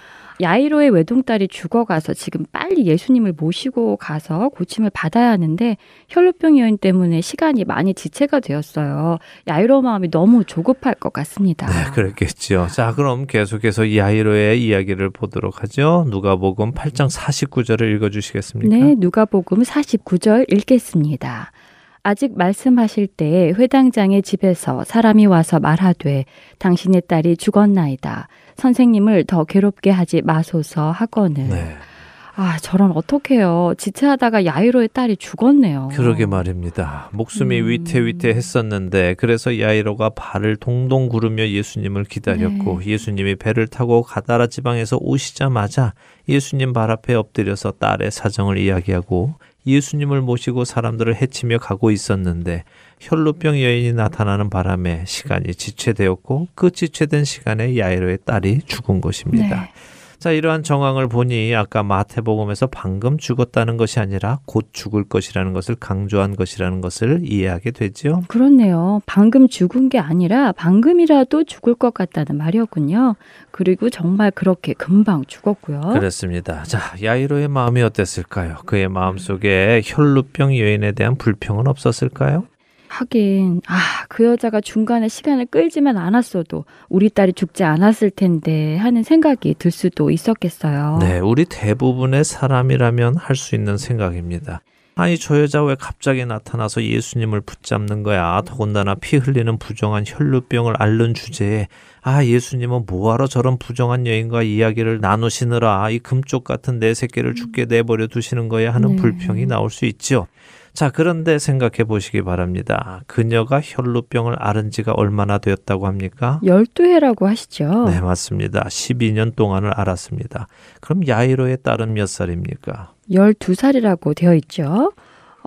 야이로의 외동딸이 죽어가서 지금 빨리 예수님을 모시고 가서 고침을 받아야 하는데 혈루병 여인 때문에 시간이 많이 지체가 되었어요. 야이로 마음이 너무 조급할 것 같습니다. 네, 그랬겠죠. 자, 그럼 계속해서 야이로의 이야기를 보도록 하죠. 누가복음 8장 49절을 읽어 주시겠습니까? 네, 누가복음 49절 읽겠습니다. 아직 말씀하실 때 회당장의 집에서 사람이 와서 말하되 당신의 딸이 죽었나이다. 선생님을 더 괴롭게 하지 마소서 하거늘. 네. 아, 저런 어떡해요. 지체하다가 야이로의 딸이 죽었네요. 그러게 말입니다. 목숨이 음. 위태위태했었는데 그래서 야이로가 발을 동동 구르며 예수님을 기다렸고 네. 예수님이 배를 타고 가다라 지방에서 오시자마자 예수님 발 앞에 엎드려서 딸의 사정을 이야기하고 예수님을 모시고 사람들을 해치며 가고 있었는데 혈루병 여인이 나타나는 바람에 시간이 지체되었고 그 지체된 시간에 야이로의 딸이 죽은 것입니다. 네. 자, 이러한 정황을 보니 아까 마태복음에서 방금 죽었다는 것이 아니라 곧 죽을 것이라는 것을 강조한 것이라는 것을 이해하게 되죠. 그렇네요. 방금 죽은 게 아니라 방금이라도 죽을 것 같다는 말이었군요. 그리고 정말 그렇게 금방 죽었고요. 그렇습니다. 자, 야이로의 마음이 어땠을까요? 그의 마음속에 혈루병 여인에 대한 불평은 없었을까요? 하긴 아 그 여자가 중간에 시간을 끌지만 않았어도 우리 딸이 죽지 않았을 텐데 하는 생각이 들 수도 있었겠어요. 네, 우리 대부분의 사람이라면 할 수 있는 생각입니다. 아니 저 여자 왜 갑자기 나타나서 예수님을 붙잡는 거야? 더군다나 피 흘리는 부정한 혈루병을 앓는 주제에 아 예수님은 뭐하러 저런 부정한 여인과 이야기를 나누시느라 이 금쪽 같은 내 새끼를 죽게 내버려 두시는 거야 하는 네. 불평이 나올 수 있죠. 자 그런데 생각해 보시기 바랍니다. 그녀가 혈루병을 앓은 지가 얼마나 되었다고 합니까? 열두 해라고 하시죠. 네 맞습니다. 12년 동안을 앓았습니다. 그럼 야이로의 딸은 몇 살입니까? 12살이라고 되어 있죠.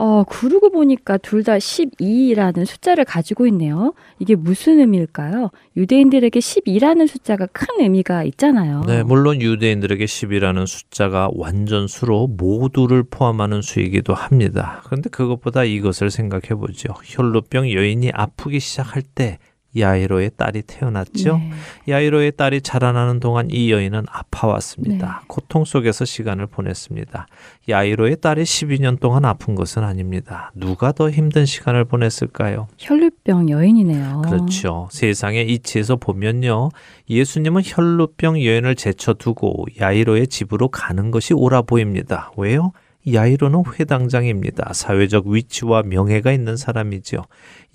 어, 그러고 보니까 둘 다 12라는 숫자를 가지고 있네요. 이게 무슨 의미일까요? 유대인들에게 12라는 숫자가 큰 의미가 있잖아요. 네, 물론 유대인들에게 10이라는 숫자가 완전 수로 모두를 포함하는 수이기도 합니다. 그런데 그것보다 이것을 생각해 보죠. 혈루병 여인이 아프기 시작할 때 야이로의 딸이 태어났죠. 네. 야이로의 딸이 자라나는 동안 이 여인은 아파왔습니다. 네. 고통 속에서 시간을 보냈습니다. 야이로의 딸이 12년 동안 아픈 것은 아닙니다. 누가 더 힘든 시간을 보냈을까요? 혈류병 여인이네요. 그렇죠. 세상의 이치에서 보면요. 예수님은 혈루병 여인을 제쳐두고 야이로의 집으로 가는 것이 옳아 보입니다. 왜요? 야이로는 회당장입니다. 사회적 위치와 명예가 있는 사람이지요.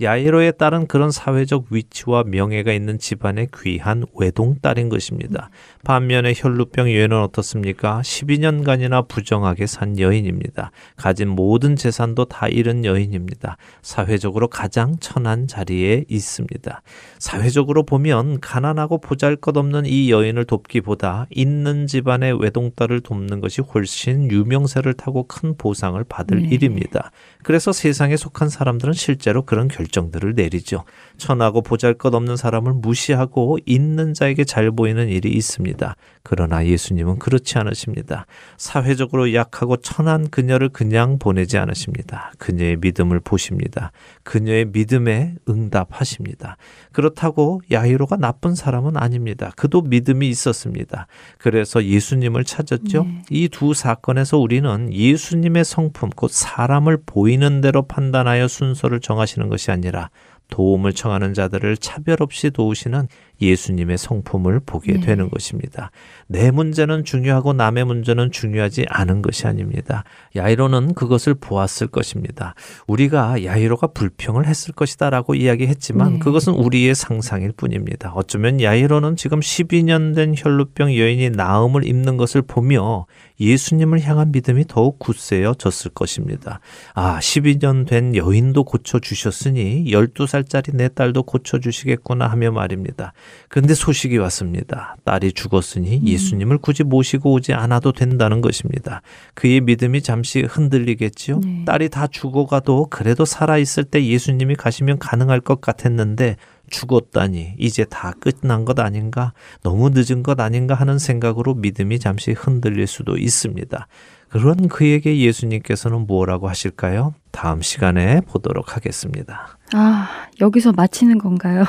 야이로에 따른 그런 사회적 위치와 명예가 있는 집안의 귀한 외동딸인 것입니다. 반면에 혈루병 여인은 어떻습니까? 12년간이나 부정하게 산 여인입니다. 가진 모든 재산도 다 잃은 여인입니다. 사회적으로 가장 천한 자리에 있습니다. 사회적으로 보면 가난하고 보잘 것 없는 이 여인을 돕기보다 있는 집안의 외동딸을 돕는 것이 훨씬 유명세를 타고 큰 보상을 받을 네. 일입니다. 그래서 세상에 속한 사람들은 실제로 그런 결 정들을 내리죠. 천하고 보잘 것 없는 사람을 무시하고 있는 자에게 잘 보이는 일이 있습니다. 그러나 예수님은 그렇지 않으십니다. 사회적으로 약하고 천한 그녀를 그냥 보내지 않으십니다. 그녀의 믿음을 보십니다. 그녀의 믿음에 응답하십니다. 그렇다고 야이로가 나쁜 사람은 아닙니다. 그도 믿음이 있었습니다. 그래서 예수님을 찾았죠. 네. 이두 사건에서 우리는 예수님의 성품, 곧 사람을 보이는 대로 판단하여 순서를 정하시는 것이 아니라 도움을 청하는 자들을 차별 없이 도우시는 예수님의 성품을 보게 네. 되는 것입니다. 내 문제는 중요하고 남의 문제는 중요하지 않은 것이 아닙니다. 야이로는 그것을 보았을 것입니다. 우리가 야이로가 불평을 했을 것이다라고 이야기했지만 네. 그것은 우리의 상상일 뿐입니다. 어쩌면 야이로는 지금 12년 된 혈루병 여인이 나음을 입는 것을 보며 예수님을 향한 믿음이 더욱 굳세어졌을 것입니다. 아, 12년 된 여인도 고쳐 주셨으니 12살짜리 내 딸도 고쳐 주시겠구나 하며 말입니다. 근데 소식이 왔습니다. 딸이 죽었으니 예수님을 굳이 모시고 오지 않아도 된다는 것입니다. 그의 믿음이 잠시 흔들리겠지요. 네. 딸이 다 죽어가도 그래도 살아있을 때 예수님이 가시면 가능할 것 같았는데 죽었다니 이제 다 끝난 것 아닌가 너무 늦은 것 아닌가 하는 생각으로 믿음이 잠시 흔들릴 수도 있습니다. 그런 그에게 예수님께서는 뭐라고 하실까요? 다음 시간에 보도록 하겠습니다. 아, 여기서 마치는 건가요?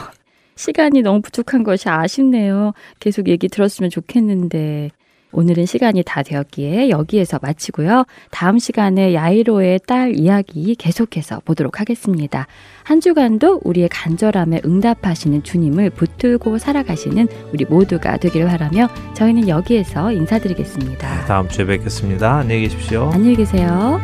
시간이 너무 부족한 것이 아쉽네요. 계속 얘기 들었으면 좋겠는데. 오늘은 시간이 다 되었기에 여기에서 마치고요. 다음 시간에 야이로의 딸 이야기 계속해서 보도록 하겠습니다. 한 주간도 우리의 간절함에 응답하시는 주님을 붙들고 살아가시는 우리 모두가 되기를 바라며 저희는 여기에서 인사드리겠습니다. 다음 주에 뵙겠습니다. 안녕히 계십시오. 안녕히 계세요.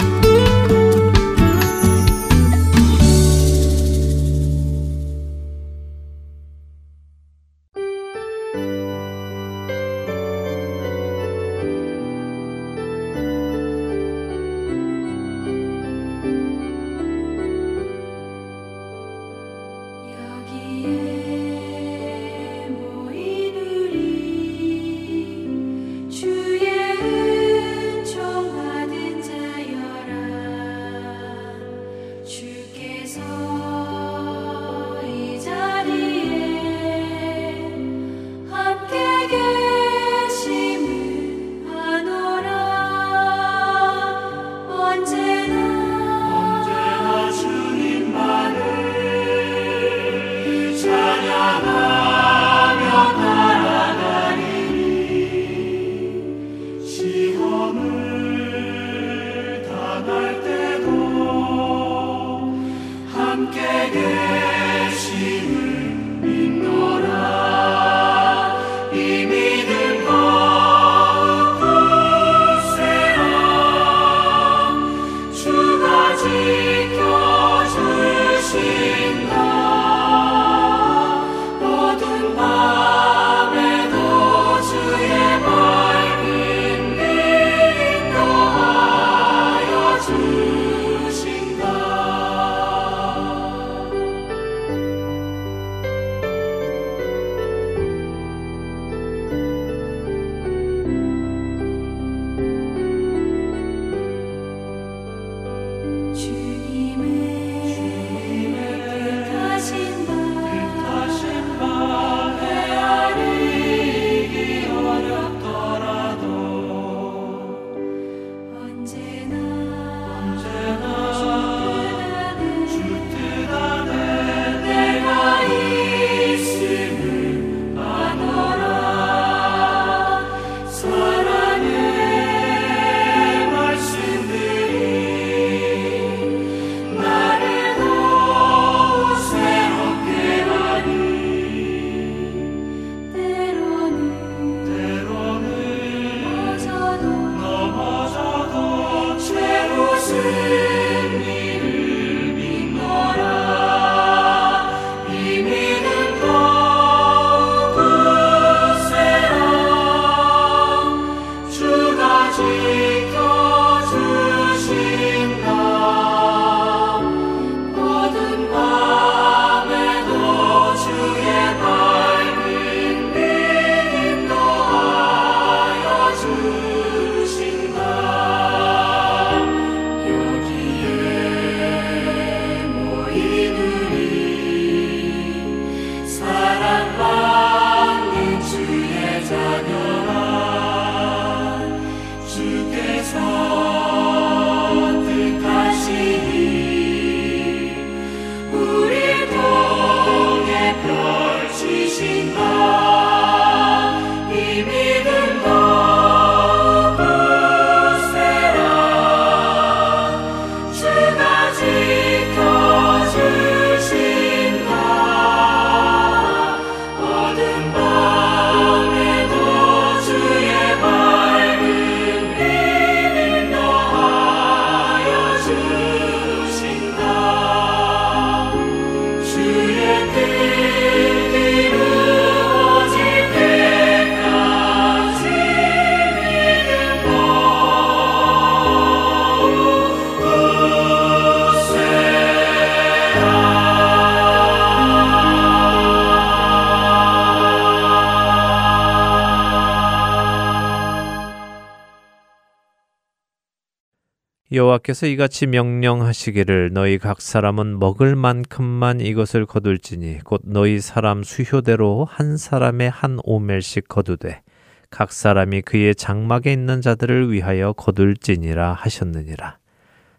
여호와께서 이같이 명령하시기를 너희 각 사람은 먹을 만큼만 이것을 거둘지니 곧 너희 사람 수효대로 한 사람의 한 오멜씩 거두되 각 사람이 그의 장막에 있는 자들을 위하여 거둘지니라 하셨느니라.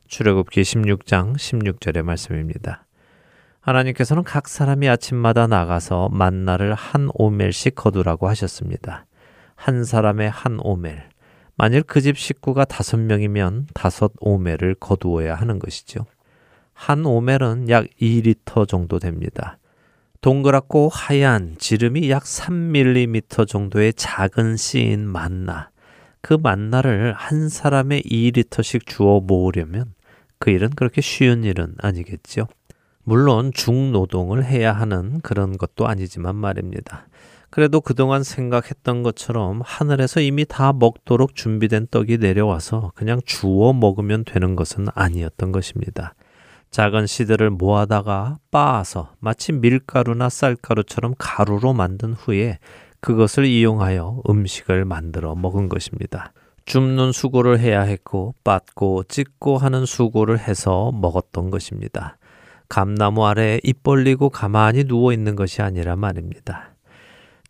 출애굽기 16장 16절의 말씀입니다. 하나님께서는 각 사람이 아침마다 나가서 만나를 한 오멜씩 거두라고 하셨습니다. 한 사람의 한 오멜. 만일 그 집 식구가 다섯 명이면 다섯 오멜을 거두어야 하는 것이죠. 한 오멜은 약 2리터 정도 됩니다. 동그랗고 하얀 지름이 약 3mm 정도의 작은 씨인 만나. 그 만나를 한 사람의 2리터씩 주어 모으려면 그 일은 그렇게 쉬운 일은 아니겠죠. 물론 중노동을 해야 하는 그런 것도 아니지만 말입니다. 그래도 그동안 생각했던 것처럼 하늘에서 이미 다 먹도록 준비된 떡이 내려와서 그냥 주워 먹으면 되는 것은 아니었던 것입니다. 작은 씨들을 모아다가 빻아서 마치 밀가루나 쌀가루처럼 가루로 만든 후에 그것을 이용하여 음식을 만들어 먹은 것입니다. 줍는 수고를 해야 했고 빻고 찢고 하는 수고를 해서 먹었던 것입니다. 감나무 아래 입 벌리고 가만히 누워 있는 것이 아니라 말입니다.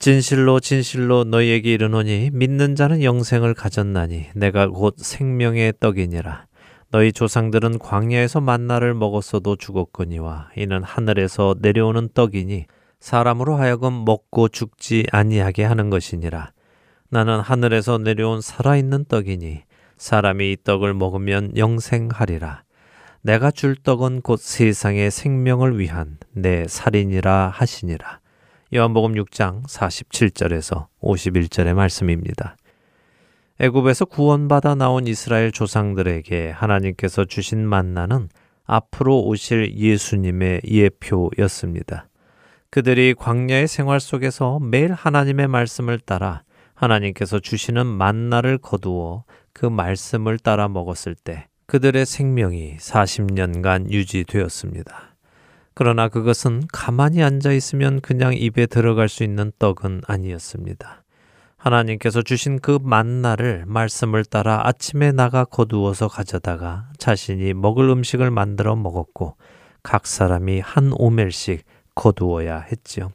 진실로 진실로 너희에게 이르노니 믿는 자는 영생을 가졌나니 내가 곧 생명의 떡이니라. 너희 조상들은 광야에서 만나를 먹었어도 죽었거니와 이는 하늘에서 내려오는 떡이니 사람으로 하여금 먹고 죽지 아니하게 하는 것이니라. 나는 하늘에서 내려온 살아있는 떡이니 사람이 이 떡을 먹으면 영생하리라. 내가 줄 떡은 곧 세상의 생명을 위한 내 살인이라 하시니라. 요한복음 6장 47절에서 51절의 말씀입니다. 애굽에서 구원받아 나온 이스라엘 조상들에게 하나님께서 주신 만나는 앞으로 오실 예수님의 예표였습니다. 그들이 광야의 생활 속에서 매일 하나님의 말씀을 따라 하나님께서 주시는 만나를 거두어 그 말씀을 따라 먹었을 때 그들의 생명이 40년간 유지되었습니다. 그러나 그것은 가만히 앉아 있으면 그냥 입에 들어갈 수 있는 떡은 아니었습니다. 하나님께서 주신 그 만나를 말씀을 따라 아침에 나가 거두어서 가져다가 자신이 먹을 음식을 만들어 먹었고 각 사람이 한 오멜씩 거두어야 했지요.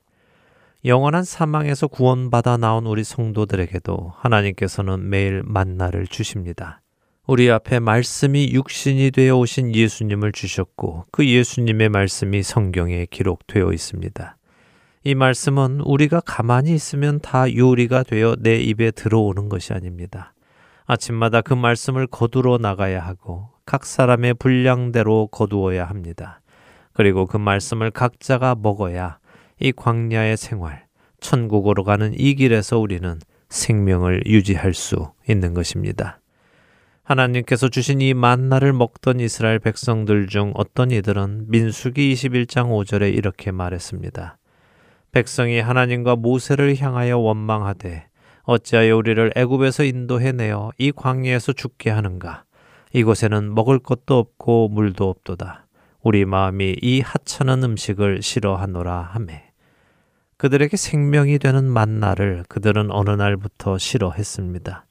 영원한 사망에서 구원받아 나온 우리 성도들에게도 하나님께서는 매일 만나를 주십니다. 우리 앞에 말씀이 육신이 되어 오신 예수님을 주셨고 그 예수님의 말씀이 성경에 기록되어 있습니다. 이 말씀은 우리가 가만히 있으면 다 요리가 되어 내 입에 들어오는 것이 아닙니다. 아침마다 그 말씀을 거두러 나가야 하고 각 사람의 분량대로 거두어야 합니다. 그리고 그 말씀을 각자가 먹어야 이 광야의 생활, 천국으로 가는 이 길에서 우리는 생명을 유지할 수 있는 것입니다. 하나님께서 주신 이 만나를 먹던 이스라엘 백성들 중 어떤 이들은 민수기 21장 5절에 이렇게 말했습니다. 백성이 하나님과 모세를 향하여 원망하되 어찌하여 우리를 애굽에서 인도해 내어 이 광야에서 죽게 하는가 이곳에는 먹을 것도 없고 물도 없도다 우리 마음이 이 하찮은 음식을 싫어하노라 하매 그들에게 생명이 되는 만나를 그들은 어느 날부터 싫어했습니다.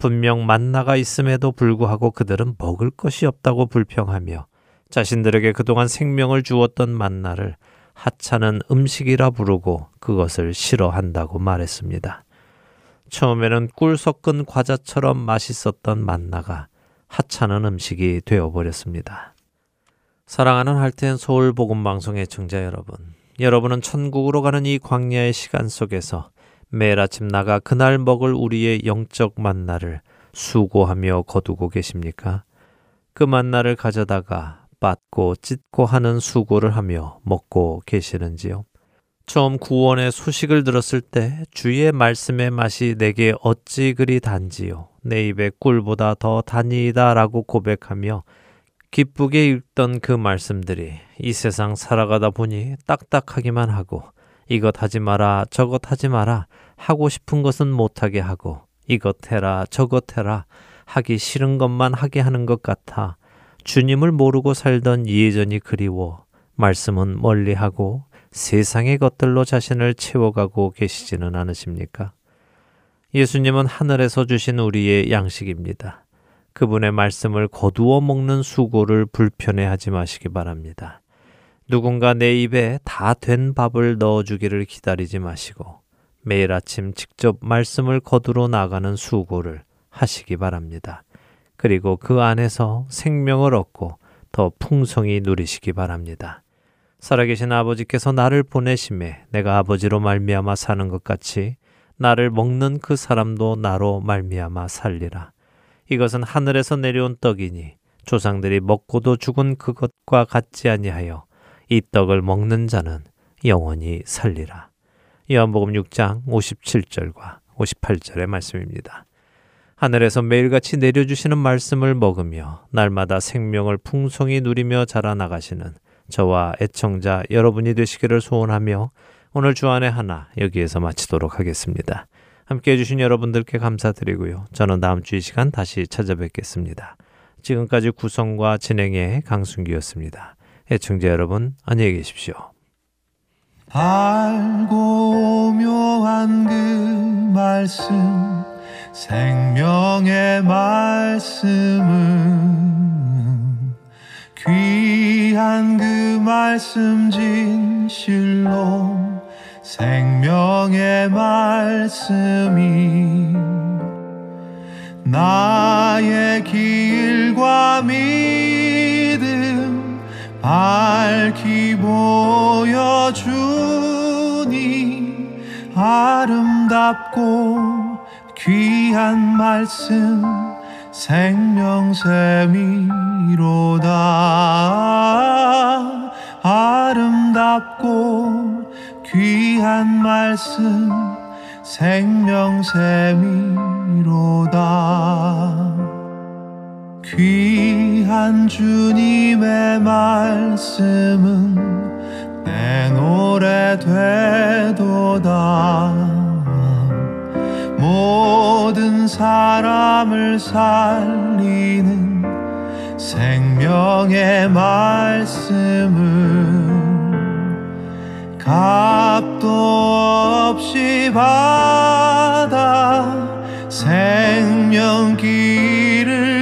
분명 만나가 있음에도 불구하고 그들은 먹을 것이 없다고 불평하며 자신들에게 그동안 생명을 주었던 만나를 하찮은 음식이라 부르고 그것을 싫어한다고 말했습니다. 처음에는 꿀 섞은 과자처럼 맛있었던 만나가 하찮은 음식이 되어버렸습니다. 사랑하는 할텐 서울 복음 방송의 청자 여러분, 여러분은 천국으로 가는 이 광야의 시간 속에서 매일 아침 나가 그날 먹을 우리의 영적 만나를 수고하며 거두고 계십니까? 그 만나를 가져다가 빻고 찢고 하는 수고를 하며 먹고 계시는지요? 처음 구원의 소식을 들었을 때 주의 말씀의 맛이 내게 어찌 그리 단지요? 내 입에 꿀보다 더 단이다 라고 고백하며 기쁘게 읽던 그 말씀들이 이 세상 살아가다 보니 딱딱하기만 하고 이것 하지 마라 저것 하지 마라 하고 싶은 것은 못하게 하고 이것 해라 저것 해라 하기 싫은 것만 하게 하는 것 같아 주님을 모르고 살던 예전이 그리워 말씀은 멀리하고 세상의 것들로 자신을 채워가고 계시지는 않으십니까? 예수님은 하늘에서 주신 우리의 양식입니다. 그분의 말씀을 거두어 먹는 수고를 불편해하지 마시기 바랍니다. 누군가 내 입에 다 된 밥을 넣어주기를 기다리지 마시고 매일 아침 직접 말씀을 거두러 나가는 수고를 하시기 바랍니다. 그리고 그 안에서 생명을 얻고 더 풍성히 누리시기 바랍니다. 살아계신 아버지께서 나를 보내심에 내가 아버지로 말미암아 사는 것 같이 나를 먹는 그 사람도 나로 말미암아 살리라. 이것은 하늘에서 내려온 떡이니 조상들이 먹고도 죽은 그것과 같지 아니하여 이 떡을 먹는 자는 영원히 살리라. 요한복음 6장 57절과 58절의 말씀입니다. 하늘에서 매일같이 내려주시는 말씀을 먹으며 날마다 생명을 풍성히 누리며 자라나가시는 저와 애청자 여러분이 되시기를 소원하며 오늘 주안의 하나 여기에서 마치도록 하겠습니다. 함께 해주신 여러분들께 감사드리고요. 저는 다음 주 이 시간 다시 찾아뵙겠습니다. 지금까지 구성과 진행의 강순기였습니다. 애청자 여러분 안녕히 계십시오. 알고 묘한 그 말씀 생명의 말씀은 귀한 그 말씀 진실로 생명의 말씀이 나의 길과 믿 음 밝히 보여주니 아름답고 귀한 말씀 생명샘이로다. 아름답고 귀한 말씀 생명샘이로다 귀한 주님의 말씀은 내 노래 되도다. 모든 사람을 살리는 생명의 말씀은 값도 없이 받아 생명 길